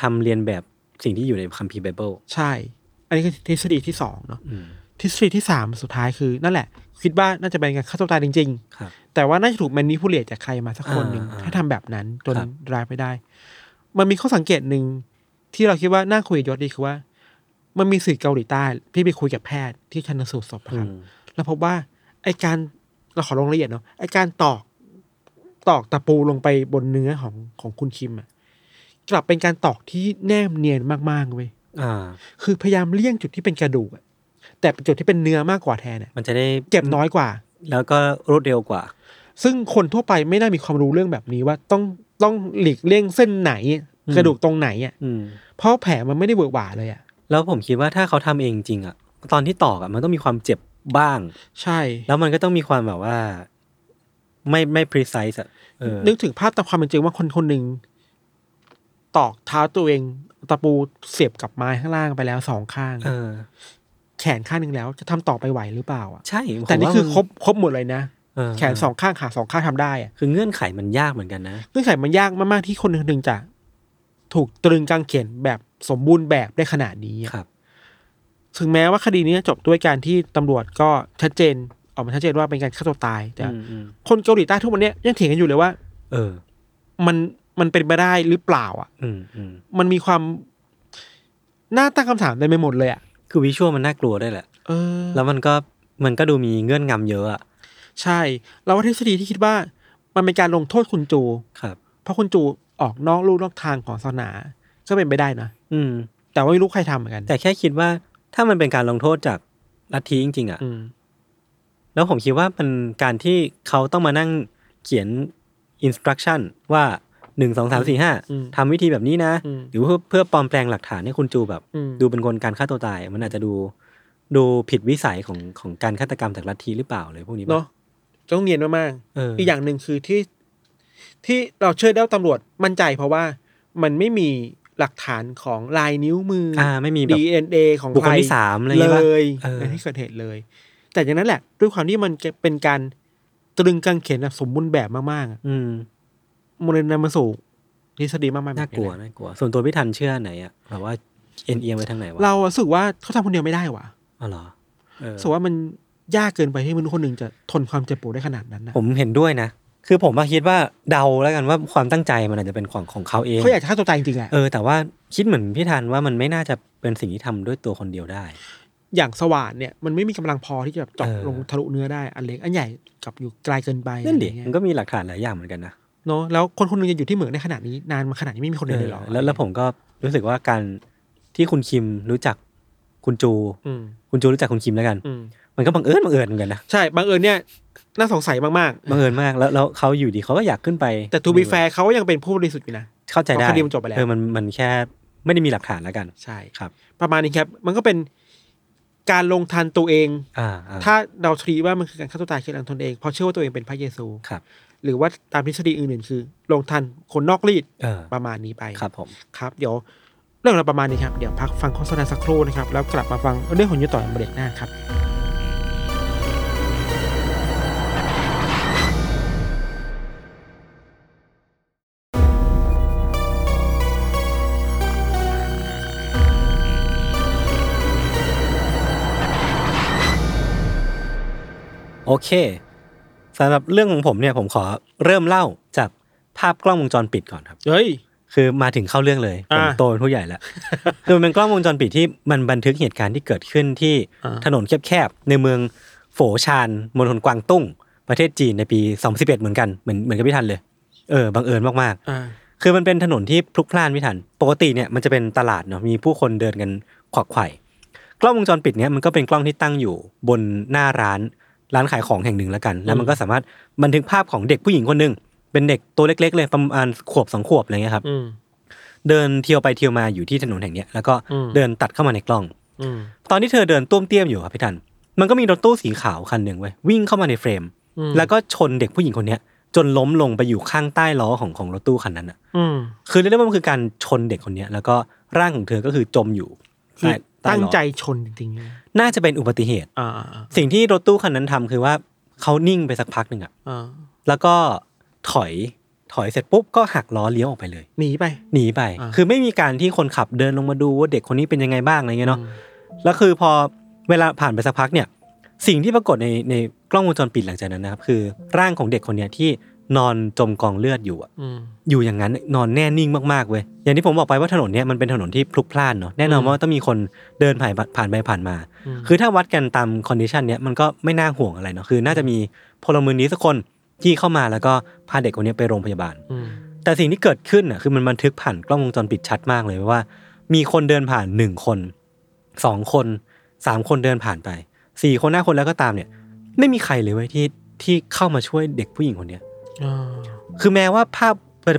ทำเลียนแบบสิ่งที่อยู่ในคัมภีร์ไบเบิลใช่ อันนี้คือทฤษฎีที่สองเนาะอืมทฤษฎีที่สามสุดท้ายคือนั่นแหละ คิดว่าน่าจะเป็นการฆ่าตัวตายจริงครับๆแต่ว่าน่าจะถูก manipulate จากใครมาสักคนหนึ่งอ่าอ่าถ้าทำแบบนั้นจนครับร้ายไปได้ มันมีข้อสังเกตหนึ่งที่เราคิดว่าน่าคุยกับยศดีคือว่า มันมีสื่อเกาหลีใต้ที่ไปคุยกับแพทย์ที่ชันสูตรศพอะอืครับมแล้วพบว่าไอการเราขอลงรายละเอียดเนาะไอการตอกตอกตะปูลงไปบนเนื้อของของคุณคิมอะกลับเป็นการตอกที่แนบเนียนมากๆเว้ยอ่าคือพยายามเลี่ยงจุดที่เป็นกระดูกอะ แต่เป็นจุดที่เป็นเนื้อมากกว่าแทนอะมันจะได้เจ็บน้อยกว่า แล้วก็รวดเร็วกว่า ซึ่งคนทั่วไปไม่น่ามีความรู้เรื่องแบบนี้ว่าต้องต้องหลีกเลี่ยงเส้นไหนอืมกระดูกตรงไหนอะอืมเพราะแผลมันไม่ได้เบิกหวาเลยอะแล้วผมคิดว่าถ้าเขาทำเองจริงอะ ตอนที่ตอกอะมันต้องมีความเจ็บบ้าง ใช่ แล้วมันก็ต้องมีความแบบว่า ไม่ไม่ precise อะเออนึกถึงภาพตามความเป็นจริงว่าคนคนหนึ่งตอกเท้าตัวเองตะปูเสียบกับไม้ข้างล่างไปแล้วสองข้างเออแข นข้างหนึ่งแล้วจะทำต่อไปไหวหรือเปล่าอะใช่ผมแต่นี่ว่าคือมันครบครบหมดเลยนะเออแขนสองข้างขาสองข้างทำได้อะคือเงื่อนไขมันยากเหมือนกันนะเงื่อนไขมันยากมากๆที่คนหนึ่งจะถูกตรึงกางเขนแบบสมบูรณ์แบบได้ขนาดนี้อะครับ ถึงแม้ว่าคดีนี้จะจบด้วยการที่ตำรวจก็ชัดเจนออกมาชัดเจนว่าเป็นการฆ่าตัวตาย แต่อืมอืมคนเกาหลีใต้ทุกวันเนี้ยยังเถียงกันอยู่เลยว่า เออ มันมันเป็นไปได้หรือเปล่า อะ อืมอืมมันมีความน่าตั้งคำถามเต็มไปหมดเลยอะ คือวิชวลมันน่ากลัวได้วยแหละ เออ แล้วมันก็มันก็ดูมีเงื่อนงำเยอะอะใช่ เราว่าทฤษฎีที่คิดว่า มันเป็นการลงโทษคุณจู ครับ เพราะคุณจูออกนอกลู่นอกทางของศาสนาก็เป็นไปได้นะอืม แต่ว่าไม่รู้ใครทำเหมือนกันแต่แค่คิดว่าถ้ามันเป็นการลงโทษจากลัทธิจริงๆอะอืม แล้วผมคิดว่ามันการที่เขาต้องมานั่งเขียนอินสตรักชั่นว่า หนึ่งสองสามสี่ห้าอืมทำวิธีแบบนี้นะอืมหรือเพื่อเพื่อปลอมแปลงหลักฐานให้คุณจูแบบอืมดูเป็นคนการฆ่าตัวตาย มันอาจจะดู ดูผิดวิสัยของของการฆาตกรรมจากลัทธิหรือเปล่าเลยพวกนี้ปะเนาะต้องเนียนมากเออๆออีกอย่างหนึ่งคือที่ ที่เราเชื่อได้ว่าตำรวจมั่นใจเพราะว่ามันไม่มีหลักฐานของลายนิ้วมือออ่าไม่มีแบบ DNA ของบุคคลใรที่สามอะไรอย่างเงี้ยเลปะยเออในที่เกิดเหตุเลย แต่อย่างนั้นแหละ ด้วยความที่มันเป็นการตรึงกางเขนแบบสมบูรณ์แบบมากๆอะ อืมมันเลยนำมาสู่ทฤษฎีมากๆแบบน่ากลัวะน่ากลัว ส่วนตัวพี่ทันเชื่อไหนอะแบบว่าเอ็นเอียงไปทางไหนวะเราอะรู้สึกว่าเขาทำคนเดียวไม่ได้ว่ะอ๋อเหรอเออรู้สึกว่ามันยากเกินไปที่มนุษย์คนหนึ่งจะทนความเจ็บปวดได้ขนาดนั้นนะผมเห็นด้วยนะ คือผมมาคิดว่าเดาแล้วกันว่าความตั้งใจมันอาจจะเป็นของของเขาเองเขาอยากจะฆ่าตัวตายจริงๆอะเออแต่ว่าคิดเหมือนพี่ทันว่ามันไม่น่าจะเป็นสิ่งที่ทำด้วยตัวคนเดียวได้ อย่างสว่านเนี่ยมันไม่มีกำลังพอที่จะแบบเจาะเออลงทะลุเนื้อได้อันเล็กอันใหญ่กับอยู่ไกลเกินไปนั่นดิอะไรเงี้ยมันก็มีหลักฐานหลายอย่างเหมือนกันนะ เนาะแล้วคนคนหนึงจะอยู่ที่เหมืองได้ขนาดนี้นานมาขนาดนี้ไม่มีคนเอเดียวอเลยเหรอแล้วแล้วผมก็รู้สึกว่าการที่คุณคิมรู้จักคุณจูอืมคุณจูรู้จักคุณคิมแล้วกันอืมมันก็บังเอิญบังเอิญเหมือนกันนะใช่บังเอิญเนี่ยน่าสงสัยมากบังเอิญมากแล้วแล้วเขาอยู่ดีเขาก็อยากขึ้นไปๆแต่ to be fairร์เขาก็ยังเป็นผู้บริสุทธิ์อยู่นะเข้าใจได้เพราะคดีมันจบไปแล้วเออมันมันแค่ไม่ได้มีหลักฐานแล้วกัน ใช่ครับ ประมาณนี้ครับ มันก็เป็นการลงทัณฑ์ตัวเองอ่าอ่าถ้าเรา treat ว่ามันคือการฆ่าตัวตายคือการลงทัณฑ์ตัวเองเพราะเชื่อว่าตัวเองเป็นพระเยซูครับ หรือว่าตามทฤษฎีอื่นๆ คือลงทันคนนอกรีดเออประมาณนี้ไปครับผมครับ เดี๋ยวเรื่องเราประมาณนี้ครับ เดี๋ยวพักฟังโฆษณาสักครู่นะครับ แล้วกลับมาฟังเรื่องของยูต่อในเบรกหน้าครับโอเค สำหรับเรื่องของผมเนี่ยผมขอเริ่มเล่าจากภาพกล้องวงจรปิดก่อนครับ เฮ้ย คือมาถึงเข้าเรื่องเลยผมอ่า โตเป็นผู้ใหญ่แล้ว คือมันเป็นกล้องวงจรปิดที่มันบันทึกเหตุการณ์ที่เกิดขึ้นที่อ่าถนนแคบๆในเมืองโฝชานมณฑลกวางตุ้ง ประเทศจีนในปี 2011 เหมือนกันเหมือนเหมือนกับพี่ทันเลย เออบังเอิญมากๆ อ่า คือมันเป็นถนนที่พลุกพล่านพี่ทัน ปกติเนี่ยมันจะเป็นตลาดเนาะมีผู้คนเดินกันขวักไขว่กล้องวงจรปิดเนี่ยมันก็เป็นกล้องที่ตั้งอยู่บนหน้าร้าน ร้านขายของแห่งหนึ่งแล้วกัน แล้วมันก็สามารถบันทึกภาพของเด็กผู้หญิงคนหนึ่งเป็นเด็กตัวเล็ก ๆ เลยประมาณขวบสองขวบอะไรเงี้ยครับอืมเดินเที่ยวไปเที่ยวมาอยู่ที่ถนนแห่งเนี้ยแล้วก็อืมเดินตัดเข้ามาในกล้องอืมตอนที่เธอเดินต้วมเตี้ยมอยู่ครับพี่ทัน มันก็มีรถตู้สีขาวคันหนึ่งเว้ยวิ่งเข้ามาในเฟรมอืมแล้วก็ชนเด็กผู้หญิงคนเนี้ยจนล้มลงไปอยู่ข้างใต้ล้อของของรถตู้คันนั้นอะอืมคือเรียกได้ว่ามันคือการชนเด็กคนเนี้ยแล้วก็ร่างของเธอก็คือจมอยู่คือใต้ตั้งล้อใจชนจริงๆนะน่าจะเป็นอุบัติเหตุอ่าอ่าอ่าสิ่งที่รถตู้คันนั้นทำคือว่าเขานิ่งไปสักพักหนึ่งอะอ่าแล้วก็ถอยถอยเสร็จปุ๊บก็หักล้อเลี้ยวออกไปเลยหนีไปหนีไปอ่าคือไม่มีการที่คนขับเดินลงมาดูว่าเด็กคนนี้เป็นยังไงบ้างอะไรเงี้ยเนาะอืมแล้วคือพอเวลาผ่านไปสักพักเนี่ย สิ่งที่ปรากฏในในกล้องวงจรปิดหลังจากนั้นนะครับ คือร่างของเด็กคนเนี้ยที่ นอนจมกองเลือดอยู่อะอืมอยู่อย่างนั้นนอนแน่นิ่งมากๆเว้ยอย่างที่ผมบอกไปว่าถนนเนี้ยมันเป็นถนนที่พลุกพล่านเนาะแน่นอนอืมว่าต้องมีคนเดินผ่านผ่านไปผ่านมาอืมคือถ้าวัดกันตาม condition เนี้ยมันก็ไม่น่าห่วงอะไรเนาะคือ น่าจะมีพลเมืองดีสักคนที่เข้ามาแล้วก็พาเด็กคนเนี้ยไปโรงพยาบาลอืมแต่สิ่งที่เกิดขึ้นอะคือมันบันทึกผ่านกล้องวงจรปิดชัดมากเลยว่า มีคนเดินผ่านหนึ่งคนสองคนสามคนเดินผ่านไปสี่คนห้าคนแล้วก็ตามเนี่ย ไม่มีใครเลยเว้ยที่ที่เข้ามาช่วยเด็กผู้หญิงคนเนี้ยอ่า คือแม้ว่าภาพ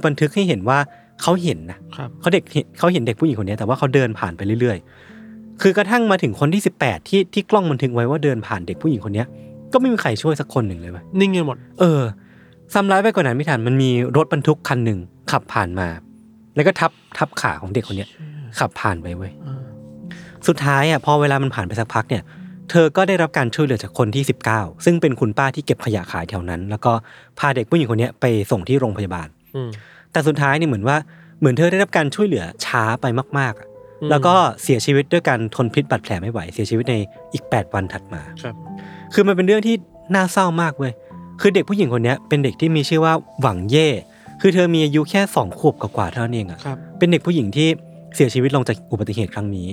บันทึกให้เห็นว่าเขาเห็นนะครับเขาเด็กเขาเห็นเด็กผู้หญิงคนเนี้ยแต่ว่าเขาเดินผ่านไปเรื่อยๆ คือกระทั่งมาถึงคนที่สิบแปดที่ที่กล้องบันทึกไว้ว่าเดินผ่านเด็กผู้หญิงคนเนี้ยก็ไม่มีใครช่วยสักคนหนึ่งเลยเว้ยนิ่งกันหมด เออซ้ำร้ายไปกว่านั้นไม่ทันมันมีรถบรรทุกคันหนึ่งขับผ่านมา แล้วก็ทับทับขาของเด็กคนเนี้ยขับผ่านไปเว้ยอ่าสุดท้ายอะพอเวลามันผ่านไปสักพักเนี่ย เธอก็ได้รับการช่วยเหลือจากคนที่ 19 ซึ่งเป็นคุณป้าที่เก็บขยะขายแถวนั้น แล้วก็พาเด็กผู้หญิงคนเนี้ยไปส่งที่โรงพยาบาลอืมแต่สุดท้ายเนี่ยเหมือนว่าเหมือนเธอได้รับการช่วยเหลือช้าไปมากๆอะอืมแล้วก็เสียชีวิตด้วยการทนพิษบาดแผลไม่ไหวเสียชีวิตในอีก 8 วันถัดมาครับ คือมันเป็นเรื่องที่น่าเศร้ามากเว้ยคือเด็กผู้หญิงคนเนี้ยเป็นเด็กที่มีชื่อว่าหวังเย่คือเธอมีอายุแค่สองขวบกว่าๆเท่านั้นเองอะครับเป็นเด็กผู้หญิงที่เสียชีวิตลงจากอุบัติเหตุครั้งนี้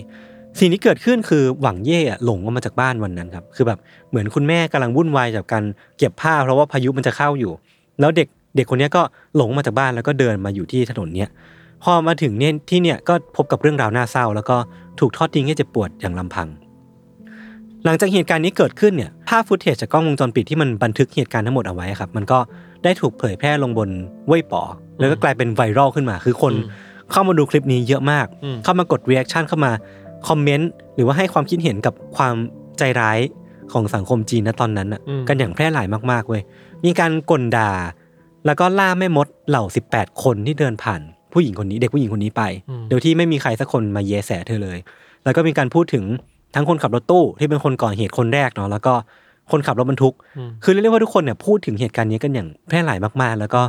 สิ่งที่เกิดขึ้นคือหวังเย่อะหลงออกมาจากบ้านวันนั้นครับ คือแบบเหมือนคุณแม่กำลังวุ่นวายจากการเก็บผ้าเพราะว่าพายุมันจะเข้าอยู่ แล้วเด็กเด็กคนเนี้ยก็หลงมาจากบ้านแล้วก็เดินมาอยู่ที่ถนนเนี้ยพอมาถึงเนี่ยที่เนี่ยก็พบกับเรื่องราวน่าเศร้า แล้วก็ถูกทอดทิ้งให้เจ็บปวดอย่างลำพัง หลังจากเหตุการณ์นี้เกิดขึ้นเนี่ยภาพฟุตเทจจากกล้องวงจรปิดที่มันบันทึกเหตุการณ์ทั้งหมดเอาไว้ครับ มันก็ได้ถูกเผยแพร่ลงบนเว่ยป๋อแล้วก็กลายเป็นไวรัลขึ้นมา คือคนอืมเข้ามาดูคลิปนี้เยอะมากอืมเข้ามากด reaction เข้ามา คอมเมนต์หรือว่าให้ความคิดเห็นกับความใจร้ายของสังคมจีนณตอนนั้นน่ะอืมกันอย่างแพร่หลายมากๆเว้ยมีการก่นด่า แล้วก็ล่าแม่มดเหล่า 18 คนที่เดินผ่าน ผู้หญิงคนนี้เด็กผู้หญิงคนนี้ไปอืมโดยที่ไม่มีใครสักคนมาแยแสเธอเลย แล้วก็มีการพูดถึงทั้งคนขับรถตู้ที่เป็นคนก่อเหตุคนแรกเนาะแล้วก็คนขับรถบรรทุกอืมคือเรียกว่าทุกคนเนี่ยพูดถึงเหตุการณ์นี้กันอย่างแพร่หลายมากๆ แล้วก็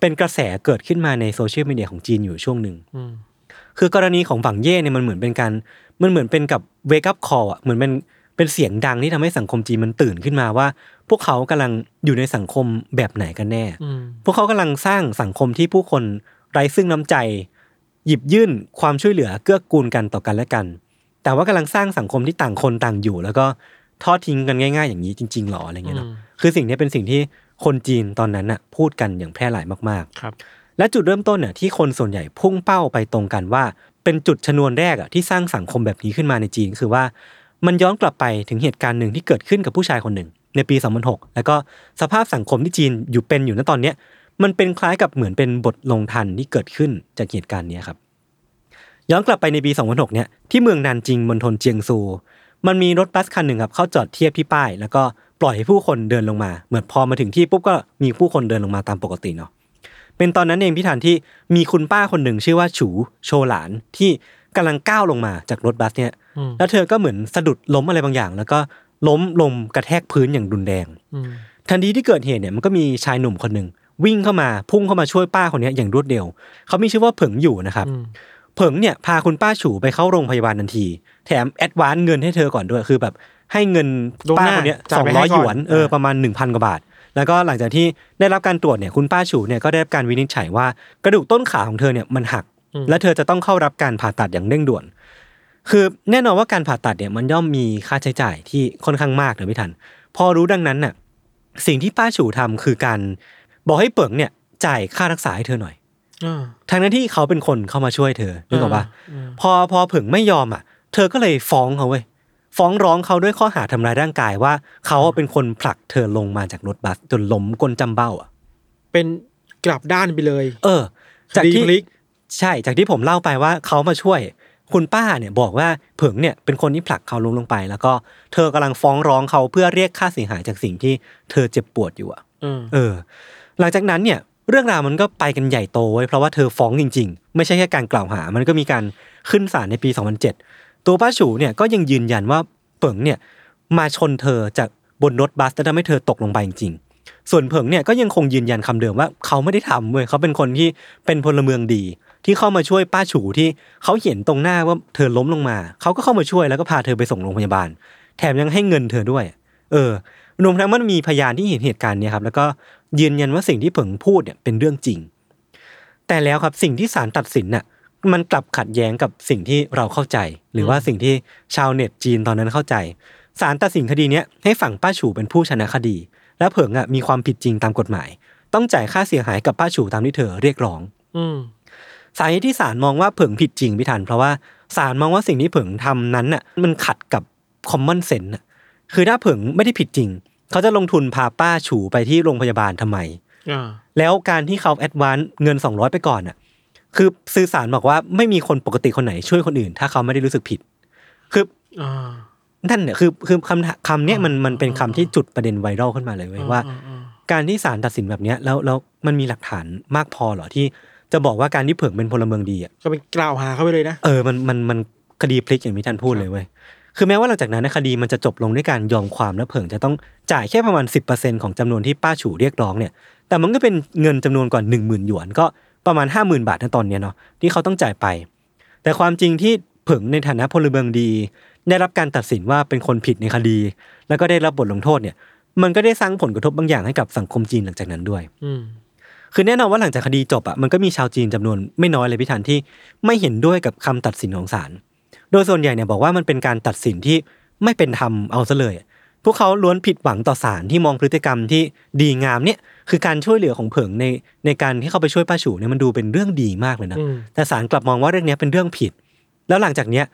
เป็นกระแสเกิดขึ้นมาในโซเชียลมีเดียของจีนอยู่ช่วงหนึ่งอืม คือกรณีของฝังเย่เนี่ยมันเหมือนเป็นการมันเหมือนเป็นกับเวกับคออะเหมือนเป็นเป็นเสียงดังที่ทำให้สังคมจีนมันตื่นขึ้นมาว่า พวกเขากำลังอยู่ในสังคมแบบไหนกันแน่อืมพวกเขากำลังสร้างสังคมที่ผู้คนไร้ซึ่งน้ำใจ หยิบยื่นความช่วยเหลือเกื้อกูลกันต่อกันและกัน แต่ว่ากำลังสร้างสังคมที่ต่างคนต่างอยู่ แล้วก็ทอดทิ้งกันง่าย ๆ อย่างนี้จริงๆหรออะไรเงี้ยเนาะอืมคือสิ่งนี้เป็นสิ่งที่คนจีนตอนนั้นน่ะพูดกันอย่างแพร่หลายมากๆ ครับ และจุดเริ่มต้นเนี่ยที่คนส่วนใหญ่พุ่งเป้าไปตรงกันว่า เป็นจุดชนวนแรกอะที่สร้างสังคมแบบนี้ขึ้นมาในจีนคือว่ามันย้อนกลับไปถึงเหตุการณ์หนึ่งที่เกิดขึ้นกับผู้ชายคนหนึ่ง ในปี 2006 แล้วก็สภาพสังคมที่จีนอยู่เป็นอยู่ณตอนเนี้ยมันเป็นคล้ายกับเหมือนเป็นบทลงทันที่เกิดขึ้นจากเหตุการณ์นี้ครับย้อนกลับไปในปี 2006 เนี่ยที่เมืองนานจิงมณฑลเจียงซู มันมีรถบัสคันหนึ่งครับเข้าจอดเทียบที่ป้าย แล้วก็ปล่อยให้ผู้คนเดินลงมา เหมือนพอมาถึงที่ปุ๊บก็มีผู้คนเดินลงมาตามปกติเนาะ เป็นตอนนั้นเองพี่ธันที่มีคุณป้าคนหนึ่งชื่อว่าฉูโชหลานที่กำลังก้าวลงมาจากรถบัสเนี่ยอืมแล้วเธอก็เหมือนสะดุดล้มอะไรบางอย่าง แล้วก็ล้มลงกระแทกพื้นอย่างรุนแรงอืมทันทีที่เกิดเหตุเนี่ยมันก็มีชายหนุ่มคนหนึ่งวิ่งเข้ามาพุ่งเข้ามาช่วยป้าคนเนี้ยอย่างรวดเร็วเขามีชื่อว่าเผิงอวี่นะครับอืมเผิงเนี่ยพาคุณป้าฉูไปเข้าโรงพยาบาลทันที แถม advance เงินให้เธอก่อนด้วยคือแบบให้เงินล่วงหน้าป้าคนเนี้ยจ่ายไปให้ก่อนสองร้ให้อยก่หอนยวนเอออ่าประมาณหนึ่งพันกว่าบาท แล้วก็หลังจากที่ได้รับการตรวจเนี่ยคุณป้าฉูเนี่ยก็ได้รับการวินิจฉัยว่ากระดูกต้นขาของเธอเนี่ยมันหัก และเธอจะต้องเข้ารับการผ่าตัดอย่างเร่งด่วน คือแน่นอนว่าการผ่าตัดเนี่ยมันย่อมมีค่าใช้จ่ายที่ค่อนข้างมากนะพี่ทัน พอรู้ดังนั้นน่ะสิ่งที่ป้าฉูทำคือการบอกให้เปิงเนี่ยจ่ายค่ารักษาให้เธอหน่อยอ่าทั้งนั้นที่เขาเป็นคนเข้ามาช่วยเธอนึกออกปะอืมพอพอเผิงไม่ยอมอะ เธอก็เลยฟ้องเขาเว้ย ฟ้องร้องเขาด้วยข้อหาทำร้ายร่างกายว่า เขาเป็นคนผลักเธอลงมาจากรถบัสจนล้มก้นจำเบ้าอะ เป็นกลับด้านไปเลย เออ จากคดีที่พลิก ใช่ จากที่ผมเล่าไปว่าเขามาช่วย คุณป้าเนี่ยบอกว่าเผิงเนี่ยเป็นคนที่ผลักเขาล้มลงไป แล้วก็เธอกำลังฟ้องร้องเขาเพื่อเรียกค่าเสียหายจากสิ่งที่เธอเจ็บปวดอยู่อะอืมเออ หลังจากนั้นเนี่ยเรื่องราวมันก็ไปกันใหญ่โตไว้ยเพราะว่าเธอฟ้องจริง ๆ ไม่ใช่แค่การกล่าวหา มันก็มีการขึ้นศาลในปี 2007 ตัวป้าฉูเนี่ยก็ยังยืนยันว่าเผิงเนี่ยมาชนเธอจากบนรถบัสแล้วทำให้เธอตกลงไปจริงๆ ส่วนเผิงเนี่ยก็ยังคงยืนยันคำเดิมว่าเขาไม่ได้ทำเว้ยเขาเป็นคนที่เป็นพลเมืองดี ที่เข้ามาช่วยป้าฉูที่เขาเห็นตรงหน้าว่าเธอล้มลงมา เขาก็เข้ามาช่วยแล้วก็พาเธอไปส่งโรงพยาบาล แถมยังให้เงินเธอด้วย เออรวมทั้งมันมีพยานที่เห็นเหตุการณ์เนี่ยครับแล้วก็ยืนยันว่าสิ่งที่เผิงพูดเนี่ยเป็นเรื่องจริง แต่แล้วครับสิ่งที่ศาลตัดสินน่ะ มันกลับขัดแย้งกับสิ่งที่เราเข้าใจ หรือว่าสิ่งที่ชาวเน็ตจีนตอนนั้นเข้าใจศาลตัดสินคดีเนี้ยให้ฝั่งป้าฉูเป็นผู้ชนะคดี และเผิงอะมีความผิดจริงตามกฎหมาย ต้องจ่ายค่าเสียหายกับป้าฉูตามที่เธอเรียกร้อง อืมสาเหตุที่ศาลมองว่าเผิงผิดจริงพี่ทันเพราะว่าศาลมองว่าสิ่งที่เผิงทำนั้นน่ะมันขัดกับ common sense น่ะคือถ้าเผิงไม่ได้ผิดจริง เขาจะลงทุนพาป้าฉูไปที่โรงพยาบาลทำไมอ่าแล้วการที่เขา advance เงิน 200 ไปก่อนน่ะ คือสื่อสารบอกว่าไม่มีคนปกติคนไหนช่วยคนอื่น ถ้าเขาไม่ได้รู้สึกผิด คืออ่านั่นเนี่ยคือคือคำถคำเนี้ยมันมันเป็นคำที่จุดประเด็นไวรัลขึ้นมาเลยเว้ยว่าอ่อ่การที่ศาลตัดสินแบบเนี้ยแล้วแล้วมันมีหลักฐานมากพอเหรอที่จะบอกว่าการที่เผิงเป็นพลเมืองดีอะก็เป็นกล่าวหาเขาไปเลยนะเออมันมันมันคดีพลิกอย่างที่ท่านพูดเลยเว้ยคือแม้ว่าหลังจากนั้นนะคดีมันจะจบลงด้วยการยอมความและเผิงจะต้องจ่ายแค่ประมาณ 10%ของจำนวนที่ป้าฉูเรียกร้องเนี่ย แต่มันก็เป็นเงินจำนวนกว่า1 0,000หยวนก็ ประมาณ 50,000 บาทในตอนเนี้ยเนาะที่เขาต้องจ่ายไป แต่ความจริงที่เผิงในฐานะพลเมืองดี ได้รับการตัดสินว่าเป็นคนผิดในคดี แล้วก็ได้รับบทลงโทษเนี่ย มันก็ได้สร้างผลกระทบบางอย่างให้กับสังคมจีนหลังจากนั้นด้วยอืมคือแน่นอนว่าหลังจากคดีจบอะมันก็มีชาวจีนจำนวนไม่น้อยเลยพี่ทันที่ไม่เห็นด้วยกับคำตัดสินของศาลโดยส่วนใหญ่เนี่ยบอกว่ามันเป็นการตัดสินที่ไม่เป็นธรรมเอาซะเลย พวกเขาล้วนผิดหวังต่อศาลที่มองพฤติกรรมที่ดีงามเนี่ย คือการช่วยเหลือของเผิงในในการที่เข้าไปช่วยป้าฉูเนี่ยมันดูเป็นเรื่องดีมากเลยนะอืมแต่ศาลกลับมองว่าเรื่องเนี้ยเป็นเรื่องผิด แล้วหลังจากเนี้ย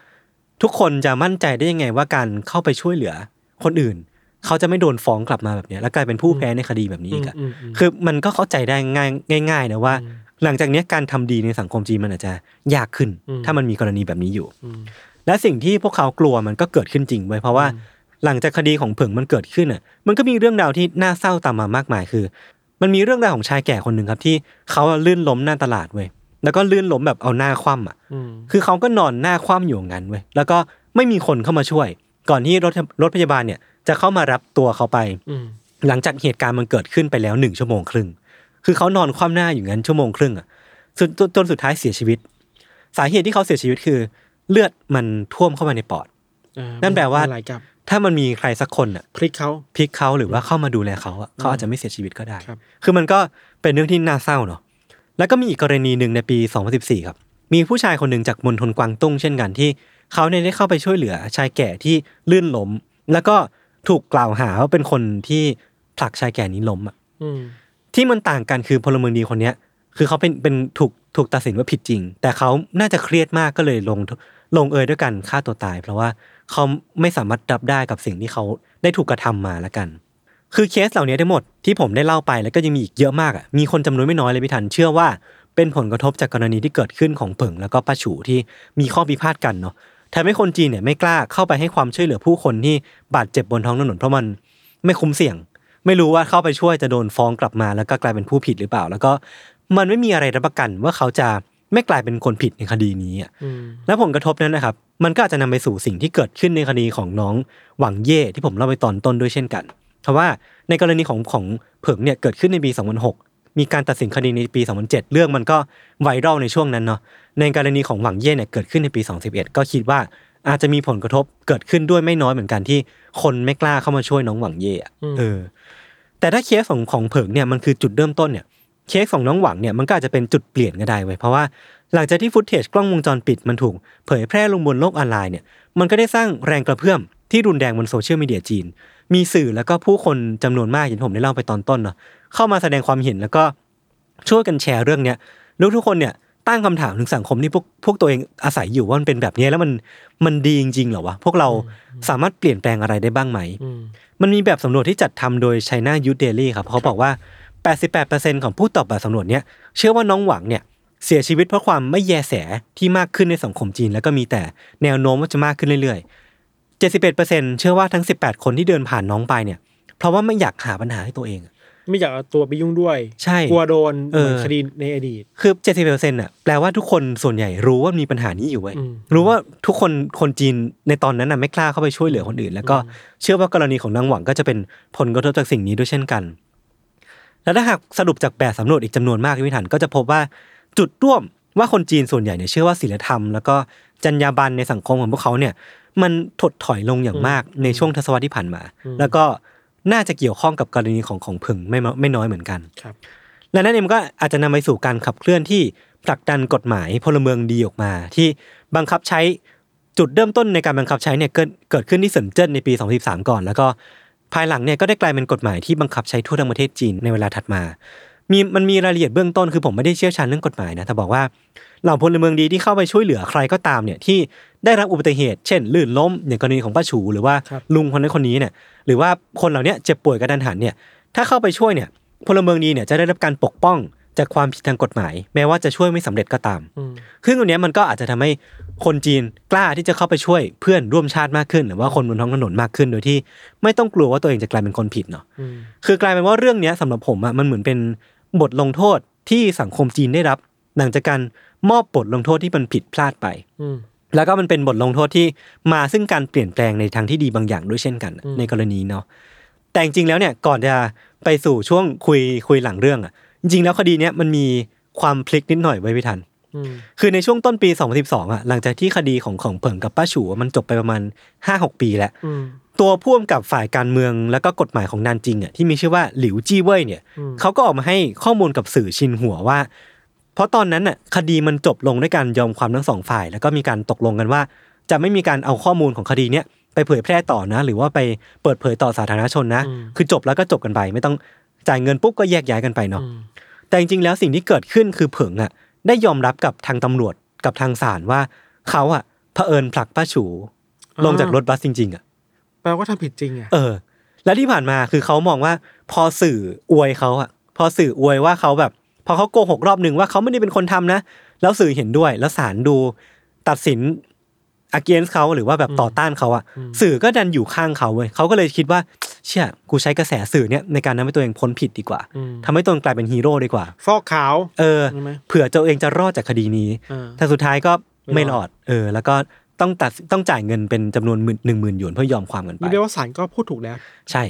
ทุกคนจะมั่นใจได้ยังไงว่าการเข้าไปช่วยเหลือคนอื่น เขาจะไม่โดนฟ้องกลับมาแบบเนี้ยแล้วกลายเป็นผู้แพ้ในคดีแบบนี้อีกอะอืมอืมคือมันก็เข้าใจได้ง่ายง่ายๆนะว่า หลังจากเนี้ยการทำดีในสังคมจีนมันอาจจะยากขึ้นอืมถ้ามันมีกรณีแบบนี้อยู่อืมและสิ่งที่พวกเขากลัวมันก็เกิดขึ้นจริงไว้ยเพราะว่าหลังจากคดีของเผิงมันเกิดขึ้นอะ มันก็มีเรื่องราวที่น่าเศร้าตามมามากมายคือ มันมีเรื่องราวของชายแก่คนหนึ่งครับที่เขาลื่นล้มหน้าตลาดเว้ยแล้วก็ลื่นล้มแบบเอาหน้าคว่ำอะอืมคือเขาก็นอนหน้าคว่ำอยู่อย่างนั้นเว้ยแล้วก็ไม่มีคนเข้ามาช่วย ก่อนที่รถรถพยาบาลเนี่ย จะเข้ามารับตัวเขาไปอืมหลังจากเหตุการณ์มันเกิดขึ้นไปแล้วหนึ่งชั่วโมงครึ่งคือเขานอนคว่ำหน้าอยู่งั้นชั่วโมงครึ่งอะจนจนจนสุดท้ายเสียชีวิต สาเหตุที่เขาเสียชีวิตคือ เลือดมันท่วมเข้ามาในปอดอ่านั่นแปลว่าหลายกับ ถ้ามันมีใครสักคนอะพลิกเขาพลิกเขาหรือว่าเข้ามาดูแลเขาอะเขาอาจจะไม่เสียชีวิตก็ได้ครับคือมันก็เป็นเรื่องที่น่าเศร้าเนาะแล้วก็มีอีกกรณีหนึ่งในปี 2014 ครับ มีผู้ชายคนหนึ่งจากมณฑลกวางตุ้งเช่นกันที่เขาเนี่ยได้เข้าไปช่วยเหลือชายแก่ที่ลื่นล้ม แล้วก็ถูกกล่าวหาว่าเป็นคนที่ผลักชายแก่นี้ล้มอะอืมที่มันต่างกันคือพลเมืองดีคนเนี้ย คือเขาเป็นเป็นถูกถูกตัดสินว่าผิดจริง แต่เขาน่าจะเครียดมากก็เลยลงลงเอยด้วยกันฆ่าตัวตาย เพราะว่า เขาไม่สามารถรับได้กับสิ่งที่เขาได้ถูกกระทำมาละกัน คือเคสเหล่านี้ทั้งหมดที่ผมได้เล่าไปแล้วก็ยังมีอีกเยอะมากอะมีคนจำนวนไม่น้อยเลยพี่ทันเชื่อว่าเป็นผลกระทบจากกรณีที่เกิดขึ้นของเผิงแล้วก็ป้าฉูที่มีข้อพิพาทกันเนาะทำให้คนจีนเนี่ยไม่กล้าเข้าไปให้ความช่วยเหลือผู้คนที่บาดเจ็บบนท้องถนนเพราะมันไม่คุ้มเสี่ยง ไม่รู้ว่าเข้าไปช่วยจะโดนฟ้องกลับมา แล้วก็กลายเป็นผู้ผิดหรือเปล่า แล้วก็มันไม่มีอะไรรับประกันว่าเขาจะ ไม่กลายเป็นคนผิดในคดีนี้อะอืมและผลกระทบนั้นนะครับ มันก็อาจจะนำไปสู่สิ่งที่เกิดขึ้นในคดีของน้องหวังเย่ที่ผมเล่าไปตอนต้นด้วยเช่นกันเพราะว่าในกรณีของของเผิงเนี่ยเกิดขึ้นในปี 2006 มีการตัดสินคดีในปี 2007 เรื่องมันก็ไวรัลในช่วงนั้นเนาะในกรณีของหวังเย่เนี่ยเกิดขึ้นในปี 2011 ก็คิดว่าอาจจะมีผลกระทบเกิดขึ้นด้วยไม่น้อยเหมือนกันที่คนไม่กล้าเข้ามาช่วยน้องหวังเย่อะเออ แต่ถ้าเคสของของเผิงเนี่ยมันคือจุดเริ่มต้นเนี่ย เคสของน้องหวังเนี่ยมันก็อาจจะเป็นจุดเปลี่ยนก็ได้เว้ยเพราะว่าหลังจากที่ footage กล้องวงจรปิดมันถูกเผยแพร่ลงบนโลกออนไลน์เนี่ยมันก็ได้สร้างแรงกระเพื่อมที่รุนแรงบนโซเชียลมีเดียจีน มีสื่อแล้วก็ผู้คนจำนวนมากอย่างที่ผมได้เล่าไปตอนต้นเนาะเข้ามาแสดงความเห็นแล้วก็ช่วยกันแชร์เรื่องเนี้ยแล้วทุกคนเนี่ยตั้งคำถามถึงสังคมที่พวกพวกตัวเองอาศัยอยู่ว่ามันเป็นแบบนี้แล้วมันมันดีจริงๆเหรอวะพวกเราสามารถเปลี่ยนแปลงอะไรได้บ้างไหมอืมมันมีแบบสำรวจที่จัดทำโดย China Youth Daily ครับเขาบอกว่า 88%ของผู้ตอบแบบสำรวจเนี้ยเชื่อว่าน้องหวังเนี่ยเสียชีวิตเพราะความไม่แยแสที่มากขึ้นในสังคมจีน แล้วก็มีแต่แนวโน้มว่าจะมากขึ้นเรื่อยๆ 71%เชื่อว่าทั้ง 18 คนที่เดินผ่านน้องไปเนี่ย เพราะว่าไม่อยากหาปัญหาให้ตัวเอง ไม่อยากเอาตัวไปยุ่งด้วย ใช่กลัวโดนเออเหมือนคดีในอดีต คือ 70%อะแปลว่าทุกคนส่วนใหญ่รู้ว่ามีปัญหานี้อยู่เว้ยอืมรู้ว่าทุกคนคนจีนในตอนนั้นน่ะไม่กล้าเข้าไปช่วยเหลือคนอื่น แล้วก็เชื่อว่ากรณีของนางหวังก็จะเป็นผลกระทบจากสิ่งนี้ด้วยเช่นกัน แล้วถ้าหากสรุปจากแบบสำรวจอีกจำนวนมากที่พิถันก็จะพบว่าจุดร่วมว่าคนจีนส่วนใหญ่เนี่ยเชื่อว่าศีลธรรม แล้วก็จรรยาบรรณในสังคมของพวกเขาเนี่ย มันถดถอยลงอย่างมากในช่วงทศวรรษที่ผ่านมา แล้วก็น่าจะเกี่ยวข้องกับกรณีของของผึ่งไม่มไม่น้อยเหมือนกันครับและนั่นเองมันก็อาจจะนำไปสู่การขับเคลื่อนที่ผลักดันกฎหมายพลเมืองดีออกมา ที่บังคับใช้จุดเริ่มต้นในการบังคับใช้เนี่ยเกิดเกิดขึ้นที่เซินเจิ้นในปี 2013 ก่อน แล้วก็ ภายหลังเนี่ยก็ได้กลายเป็นกฎหมายที่บังคับใช้ทั่วทั้งประเทศจีนในเวลาถัดมา มีมันมีรายละเอียดเบื้องต้นคือผมไม่ได้เชี่ยวชาญเรื่องกฎหมายนะแต่บอกว่าเหล่าพลเมืองดีที่เข้าไปช่วยเหลือใครก็ตามเนี่ยที่ได้รับอุบัติเหตุ เช่น ลื่นล้มอย่างกรณีของป้าฉูหรือว่าลุงคนนั้นคนนี้เนี่ยหรือว่าคนเหล่านี้เจ็บป่วยกระดันหันเนี่ยถ้าเข้าไปช่วยเนี่ยพลเมืองดีเนี่ยจะได้รับการปกป้อง จากความผิดทางกฎหมาย แม้ว่าจะช่วยไม่สำเร็จก็ตามอืมซึ่งตรงเนี้ยมันก็อาจจะทำให้คนจีนกล้าที่จะเข้าไปช่วยเพื่อนร่วมชาติมากขึ้น หรือว่าคนบนท้องถนนมากขึ้น โดยที่ไม่ต้องกลัวว่าตัวเองจะกลายเป็นคนผิดเนาะอืมคือกลายเป็นว่าเรื่องเนี้ยสำหรับผมอะมันเหมือนเป็นบทลงโทษที่สังคมจีนได้รับ หลังจากการมอบบทลงโทษที่มันผิดพลาดไปอืมแล้วก็มันเป็นบทลงโทษที่มาซึ่งการเปลี่ยนแปลงในทางที่ดีบางอย่างด้วยเช่นกันอืมในกรณีเนาะแต่จริงๆแล้วเนี่ยก่อนจะไปสู่ช่วงคุยคุยหลังเรื่องอะ จริงๆแล้วคดีเนี้ยมันมีความพลิกนิดหน่อยไว้พี่ทันอืมคือในช่วงต้นปี 2012อะหลังจากที่คดีของของเผิงกับป้าฉูมันจบไปประมาณ 5-6 ปีแล้วอืมตัวพ่วงกับฝ่ายการเมืองแล้วก็กฎหมายของนานจิงอะที่มีชื่อว่าหลิวจี้เว่ยเนี่ยอืมเขาก็ออกมาให้ข้อมูลกับสื่อชินหัวว่า เพราะตอนนั้นน่ะคดีมันจบลงด้วยการยอมความทั้งสองฝ่าย แล้วก็มีการตกลงกันว่า จะไม่มีการเอาข้อมูลของคดีเนี้ยไปเผยแพร่ต่อนะ หรือว่าไปเปิดเผยต่อสาธารณชนนะอืมคือจบแล้วก็จบกันไปไม่ต้อง จ่ายเงินปุ๊บก็แยกย้ายกันไปเนาะอืมแต่จริงๆแล้วสิ่งที่เกิดขึ้นคือเผิงอะ ได้ยอมรับกับทางตำรวจกับทางศาลว่า เขาอะเผอิญผลักป้าฉูลงจากรถบัสจริง ๆอะแปลว่าทำผิดจริงอะเออ และที่ผ่านมาคือเขามองว่า พอสื่ออวยเขาอะ พอสื่ออวยว่าเขาแบบ พอเขาโกหกรอบหนึ่งว่าเขาไม่ได้เป็นคนทำนะแล้วสื่อเห็นด้วยแล้วศาลดู ตัดสิน against เขาหรือว่าแบบต่อต้านเขาอะสื่อก็ดันอยู่ข้างเขาเว้ยเขาก็เลยคิดว่าเชื่อกูใช้กระแสสื่อเนี้ยในการทำให้ตัวเองพ้นผิดดีกว่าอืมทำให้ตัวเองกลายเป็นฮีโร่ดีกว่า ฟอกขาวเออใช่ไหมเผื่อตัวเองจะรอดจากคดีนี้อ่าแต่สุดท้ายก็ไม่ไม่รรออดดเออ แล้วก็ต้องตัดต้องจ่ายเงินเป็นจำนวนหนึ่งหมื่นหยวนเพื่อยอมความกันไปนี่เรียกว่าศาลก็พูดถูกแล้ว ใช่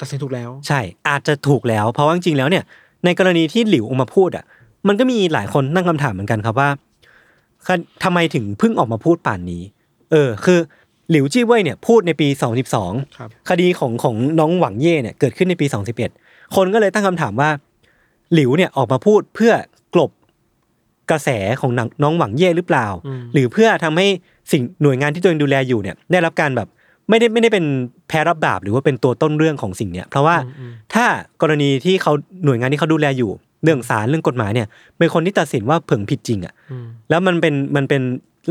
ตัดสินถูกแล้ว ใช่ อาจจะถูกแล้ว เพราะว่าจริงๆแล้วเนี่ย ในกรณีที่หลิวออกมาพูดอะ มันก็มีหลายคนตั้งคำถามเหมือนกันครับว่าคทำไมถึงเพิ่งออกมาพูดป่านนี้ เออคือหลิวจี้เว่ยเนี่ยพูดในปี 2012 ครับคดีของของน้องหวังเย่เนี่ยเกิดขึ้นในปี 2011 คนก็เลยตั้งคำถามว่า หลิวเนี่ยออกมาพูดเพื่อกลบกระแสของนางน้องหวังเย่หรือเปล่าอืมหรือเพื่อทำให้สิ่งหน่วยงานที่ตัวเองดูแลอยู่เนี่ย ได้รับการแบบไม่ได้ไม่ได้เป็นแพ้รับบาปหรือว่าเป็นตัวต้นเรื่องของสิ่งเนี้ยเพราะว่าอืมถ้ากรณีที่เขาหน่วยงานที่เขาดูแลอยู่เรื่องศาลเรื่องกฎหมายเนี่ยเป็นคนที่ตัดสินว่าเผิงผิดจริงอะอืมแล้วมันเป็นมันเป็น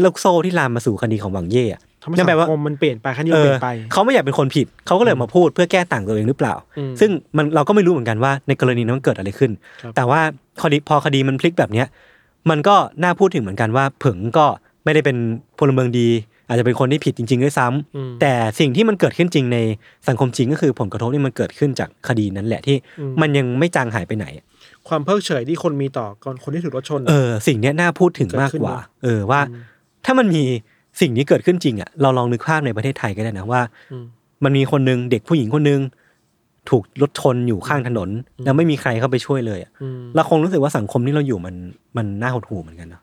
ลูกโซ่ที่ลามมาสู่คดีของหวังเย่อะทำให้นั่นแปลสัว่างคมมันเปลี่ยนไปขั้นนี้เอเปลี่อยนไปเขาไม่อยากเป็นคนผิดเขาก็เลยมาพูดเพื่อแก้ต่างตัวเองหรือเปล่าอืมซึ่งมันเราก็ไม่รู้เหมือนกันว่าในกรณีนั้นมันเกิดอะไรขึ้นครับแต่ว่าคดีพอคดีมันพลิกแบบเนี้ยมันก็น่าพูดถึงเหมือนกันว่าเผิงก็ไม่ได้เป็นพลเมืองดี อาจจะเป็นคนที่ผิดจริงๆด้วยซ้ำอืมแต่สิ่งที่มันเกิดขึ้นจริงในสังคมจริงก็คือผลกระทบที่มันเกิดขึ้นจากคดีนั้นแหละที่อืมมันยังไม่จางหายไปไหน ความเพิกเฉยที่คนมีต่อคนที่ถูกรถชน เออ สิ่งเนี้ยน่าพูดถึงมากกว่าเกิดขึ้นเนอะเออว่า ถ้ามันมีสิ่งนี้เกิดขึ้นจริงอะเราลองนึกภาพในประเทศไทยก็ได้นะว่าอืมมันมีคนหนึงเด็กผู้หญิงคนหนึงถูกรถชนอยู่ข้างถนน แล้วไม่มีใครเข้าไปช่วยเลยอะอืมเราคงรู้สึกว่าสังคมที่เราอยู่มันมันน่าหดหู่เหมือนกันเนาะ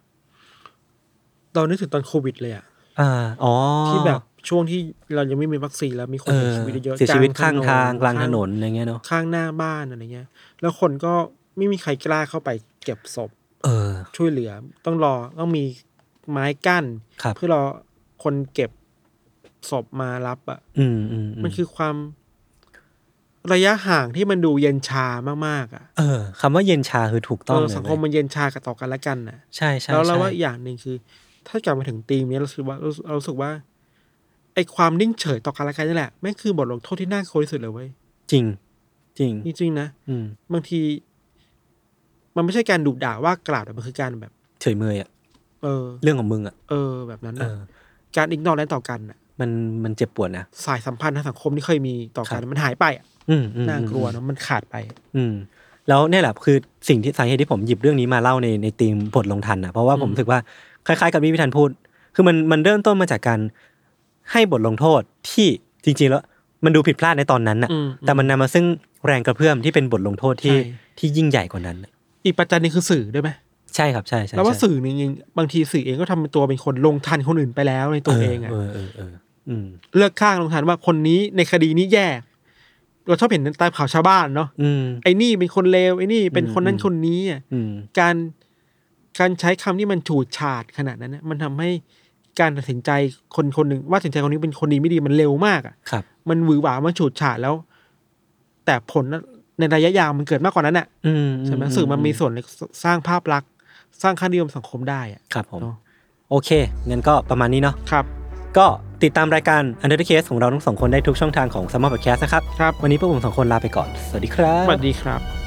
เรานึกถึงตอนโควิดเลยอะอ่าอ๋อที่แบบช่วงที่เรายังไม่มีวัคซีนแล้วมีคนเอเสียอชีวิตเยอะๆเสียชีวิตข้างทางกลางถข้นนอะไรเงี้ยเนาะข้างหน้าบ้านอะไรเงี้ย แล้วคนก็ไม่มีใครกล้าเข้าไปเก็บศพ เออ ช่วยเหลือ ต้องรอต้องมี ไม้กั้นครับเพื่อรอคนเก็บศพมารับอะอืมอืมมันคือความระยะห่างที่มันดูเย็นชามากๆอะ เออคำว่าเย็นชาคือถูกต้องเออเลยสังคมเว้ยมันเย็นชากับต่อกันและกันน่ะ ใช่ใช่แล้วเราใช่ว่าอีกอย่างหนึ่งคือ ถ้ากลับมาถึงธีมเนี้ยเราสึกว่าเราเรารู้สึกว่าไอ้ความนิ่งเฉยต่อกันและกันนี่แหละแม่งคือบทลงโทษที่น่ากลัวที่สุดเลยเว้ยจริง จริงจริงๆนะอืมบางที มันไม่ใช่การดุด่าว่ากล่าวแต่มันคือการแบบ เฉยเมยอะ เออ เรื่องของมึงอะ เออ แบบนั้นเอน่ะอการอิกนอแลนต่อกันน่ะ มันมันเจ็บปวดนะ สายสัมพันธ์ทางสังคมที่เคยมีต่อกันครับมันหายไปอะอืมอืมน่ากลัวอืมเนอะมันขาดไป อืม แล้วเนี่ยแหละคือสิ่งที่สาเหตุที่ผมหยิบเรื่องนี้มาเล่าในในธีมบทลงทันนะเพราะว่าผมอืมรู้สึกว่าคล้ายๆ กับที่พี่ธันพูด คือมันมันเริ่มต้นมาจากการให้บทลงโทษที่จริง ๆ แล้วมันดูผิดพลาดในตอนนั้นน่ะอืมแต่มันนำมาซึ่งแรงกระเพื่อมที่เป็นบทลงโทษที่ใช่ที่ยิ่งใหญ่กว่านั้นน่ะอีกปัจจัยหนึงคือสื่อด้วยไหม ใช่ครับใช่ใช่แล้วว่าใช่สื่อจริงๆบางทีสื่อเองก็ทำเป็นตัวเป็นคนลงทันคนอื่นไปแล้วในตัวเองอะเออเออเอออืมเลือกข้างลงทันว่าคนนี้ในคดีนี้แย่เราชอบเห็นตามข่าวชาวบ้านเนาะอืมไอ้นี่เป็นคนเลวไอ้นี่เป็นคนนั้นอืมคนนี้อะอืมการการใช้คำที่มันฉูดฉาดขนาดนั้นนะมันทำให้การตัดสินใจคนคนหนึ่งว่าตัดสินใจคนนี้เป็นคนดีไม่ดีมันเร็วมากอะครับ มันหวือหวามันฉูดฉาดแล้ว แต่ผลในระยะยาวมันเกิดมากกว่านั้นอะอืมใช่ไหมสื่อมันมีส่วนในสร้างภาพลักษณ์ สร้างค่านิยมสังคมได้อะครับผมเนอะโอเคงั้นก็ประมาณนี้เนาะครับ ก็ติดตามรายการ Under the Case ของเราทั้งสองคนได้ทุกช่องทางของ s ัมมอร์พอดแคสต์นะครับ ครับ วันนี้พวกผมสองคนลาไปก่อน สวัสดีครับ สวัสดีครับ